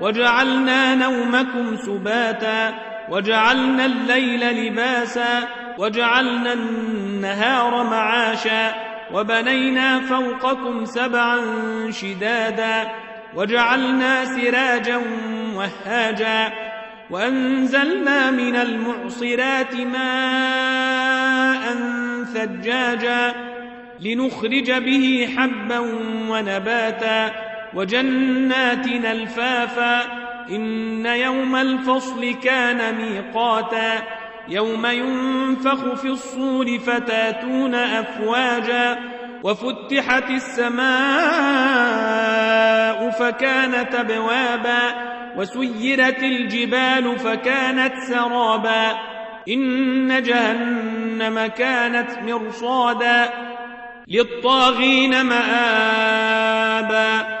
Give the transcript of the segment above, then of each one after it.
وجعلنا نومكم سباتا وجعلنا الليل لباسا وجعلنا النهار معاشا وبنينا فوقكم سبعا شدادا وجعلنا سراجا وهاجا وأنزلنا من المعصرات ماء ثجاجا لنخرج به حبا ونباتا وجنات الفافا إن يوم الفصل كان ميقاتا. يوم ينفخ في الصور فتاتون أفواجا. وفتحت السماء فكانت أبوابا. وسيرت الجبال فكانت سرابا. إن جهنم كانت مرصادا. للطاغين مآبا.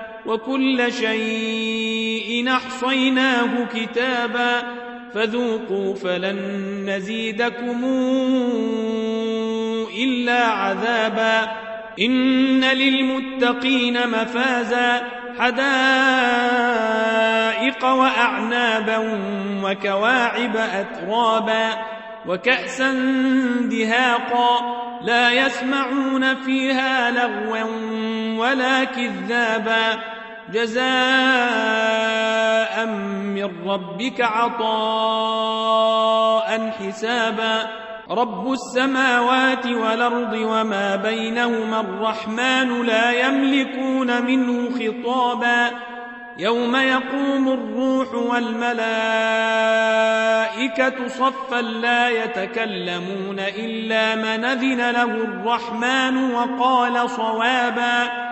وكل شيء أحصيناه كتابا فذوقوا فلن نزيدكم إلا عذابا إن للمتقين مفازا حدائق وأعنابا وكواعب أترابا وكأسا دهاقا لا يسمعون فيها لغوا ولا كذابا جزاء من ربك عطاء حسابا. رب السماوات والأرض وما بينهما الرحمن لا يملكون منه خطابا. يوم يقوم الروح والملائكة صفا لا يتكلمون إلا من أذن له الرحمن وقال صوابا.